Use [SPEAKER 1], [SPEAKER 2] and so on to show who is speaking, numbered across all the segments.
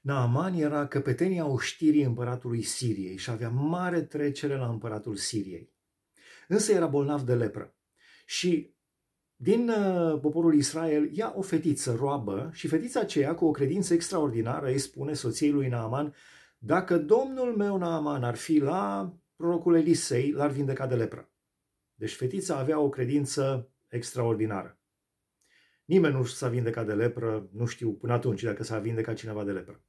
[SPEAKER 1] Naaman era căpetenia oștirii împăratului Siriei și avea mare trecere la împăratul Siriei. Însă era bolnav de lepră. Și din uh, poporul Israel ia o fetiță roabă și fetița aceea, cu o credință extraordinară, îi spune soției lui Naaman, dacă domnul meu Naaman ar fi la prorocul Elisei, l-ar vindeca de lepră. Deci fetița avea o credință extraordinară. Nimeni nu s-a vindecat de lepră, nu știu până atunci dacă s-a vindecat cineva de lepră.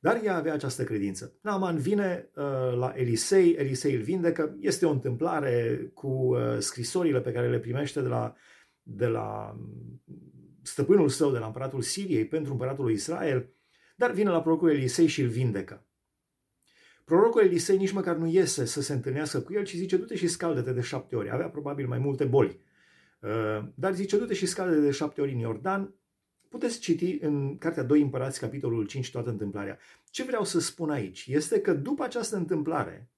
[SPEAKER 1] Dar ea avea această credință. Naaman vine uh, la Elisei, Elisei îl vindecă, este o întâmplare cu uh, scrisorile pe care le primește de la, de la stăpânul său, de la împăratul Siriei pentru împăratul lui Israel, dar vine la prorocul Elisei și îl vindecă. Prorocul Elisei nici măcar nu iese să se întâlnească cu el, ci zice, du-te și scaldă-te de șapte ori. Avea probabil mai multe boli. Uh, dar zice, du-te și scaldă-te de șapte ori în Iordan. Puteți citi în Cartea 2 Împărați, capitolul 5, toată întâmplarea. Ce vreau să spun aici este că după această întâmplare,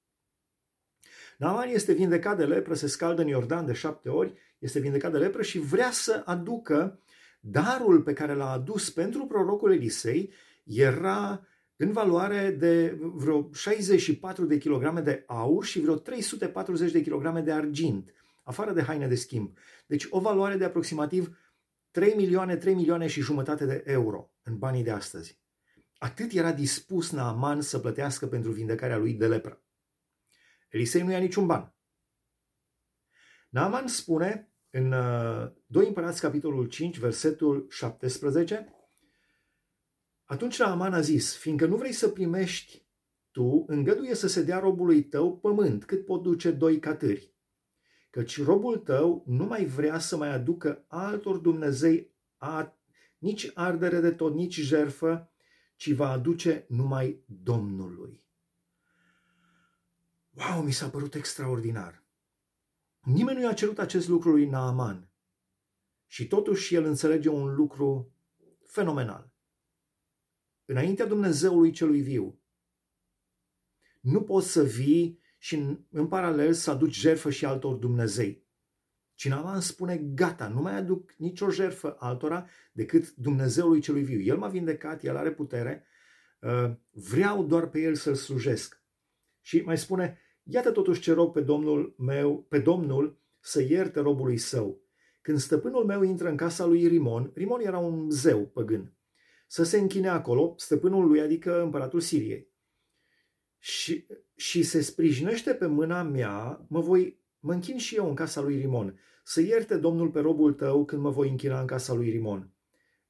[SPEAKER 1] Naaman este vindecat de lepră, se scaldă în Iordan de șapte ori, este vindecat de lepră și vrea să aducă darul pe care l-a adus pentru prorocul Elisei, era în valoare de vreo 64 de kilograme de aur și vreo 340 de kilograme de argint, afară de haine de schimb. Deci o valoare de aproximativ 3 milioane, 3 milioane și jumătate de euro în banii de astăzi. Atât era dispus Naaman să plătească pentru vindecarea lui de lepră. Elisei nu ia niciun ban. Naaman spune în 2 uh, Împărați, capitolul 5, versetul 17, atunci Naaman a zis, fiindcă nu vrei să primești tu, îngăduie să se dea robului tău pământ, cât pot duce doi catâri. Căci robul tău nu mai vrea să mai aducă altor Dumnezei a, nici ardere de tot, nici jerfă, ci va aduce numai Domnului. Wow, mi s-a părut extraordinar. Nimeni nu i-a cerut acest lucru lui Naaman. Și totuși el înțelege un lucru fenomenal înaintea Dumnezeului celui viu. Nu poți să vii și în, în paralel să aduci jertfă și altor Dumnezei. Cineva îmi spune, gata, nu mai aduc nicio jertfă altora decât Dumnezeului celui viu. El m-a vindecat, El are putere, uh, vreau doar pe El să-L slujesc. Și mai spune, iată totuși ce rog pe Domnul meu, pe Domnul să ierte robului său. Când stăpânul meu intră în casa lui Rimon, Rimon era un zeu păgân, să se închine acolo, stăpânul lui, adică împăratul Siriei. Și, și se sprijinește pe mâna mea, mă voi, mă închin și eu în casa lui Rimon, să ierte Domnul pe robul tău când mă voi închina în casa lui Rimon.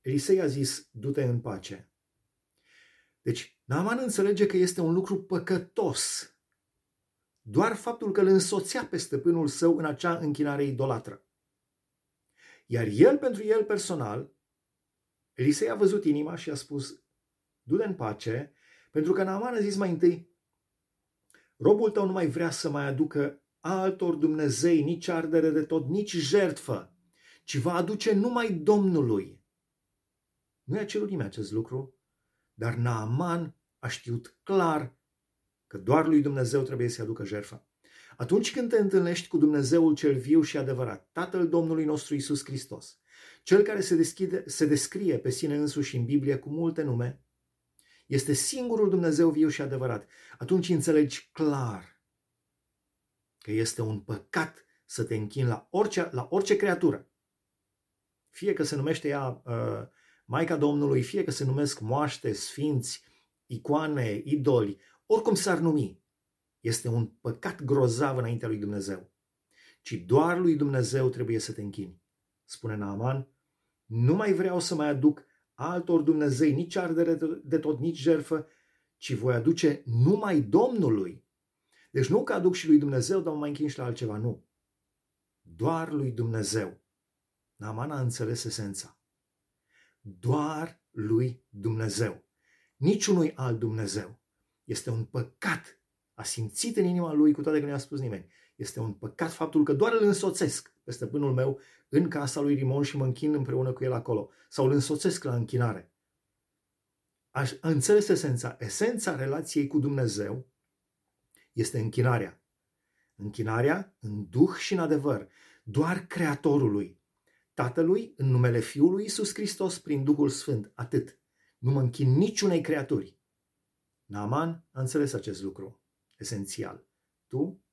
[SPEAKER 1] Elisei a zis, du-te în pace. Deci, Naaman înțelege că este un lucru păcătos. Doar faptul că îl însoțea pe stăpânul său în acea închinare idolatră. Iar el, pentru el personal, Elisei a văzut inima și a spus, du-te în pace, pentru că Naaman a zis mai întâi, robul tău nu mai vrea să mai aducă altor Dumnezei nici ardere de tot, nici jertfă, ci va aduce numai Domnului. Nu i-a cerut nimeni acest lucru, dar Naaman a știut clar că doar lui Dumnezeu trebuie să-i aducă jertfa. Atunci când te întâlnești cu Dumnezeul cel viu și adevărat, Tatăl Domnului nostru Isus Hristos, cel care se, deschide, se descrie pe sine însuși în Biblie cu multe nume, este singurul Dumnezeu viu și adevărat. Atunci înțelegi clar că este un păcat să te închini la orice, la orice creatură. Fie că se numește ea uh, Maica Domnului, fie că se numesc moaște, sfinți, icoane, idoli, oricum s-ar numi, este un păcat grozav înaintea lui Dumnezeu. Ci doar lui Dumnezeu trebuie să te închini. Spune Naaman, nu mai vreau să mai aduc altor Dumnezei nici ardere de tot, nici jerfă, ci voi aduce numai Domnului. Deci nu că aduc și lui Dumnezeu, dar mă mai închin și la altceva, nu. Doar lui Dumnezeu. Naaman a înțeles esența. Doar lui Dumnezeu. Niciunui alt Dumnezeu. Este un păcat. A simțit în inima lui, cu toate că nu i-a spus nimeni. Este un păcat faptul că doar îl însoțesc pe stăpânul meu în casa lui Rimon și mă închin împreună cu el acolo. Sau îl însoțesc la închinare. Aș înțeles esența. Esența relației cu Dumnezeu este închinarea. Închinarea în duh și în adevăr. Doar Creatorului. Tatălui, în numele Fiului Iisus Hristos, prin Duhul Sfânt. Atât. Nu mă închin niciunei creaturi. Naaman a înțeles acest lucru esențial. Tu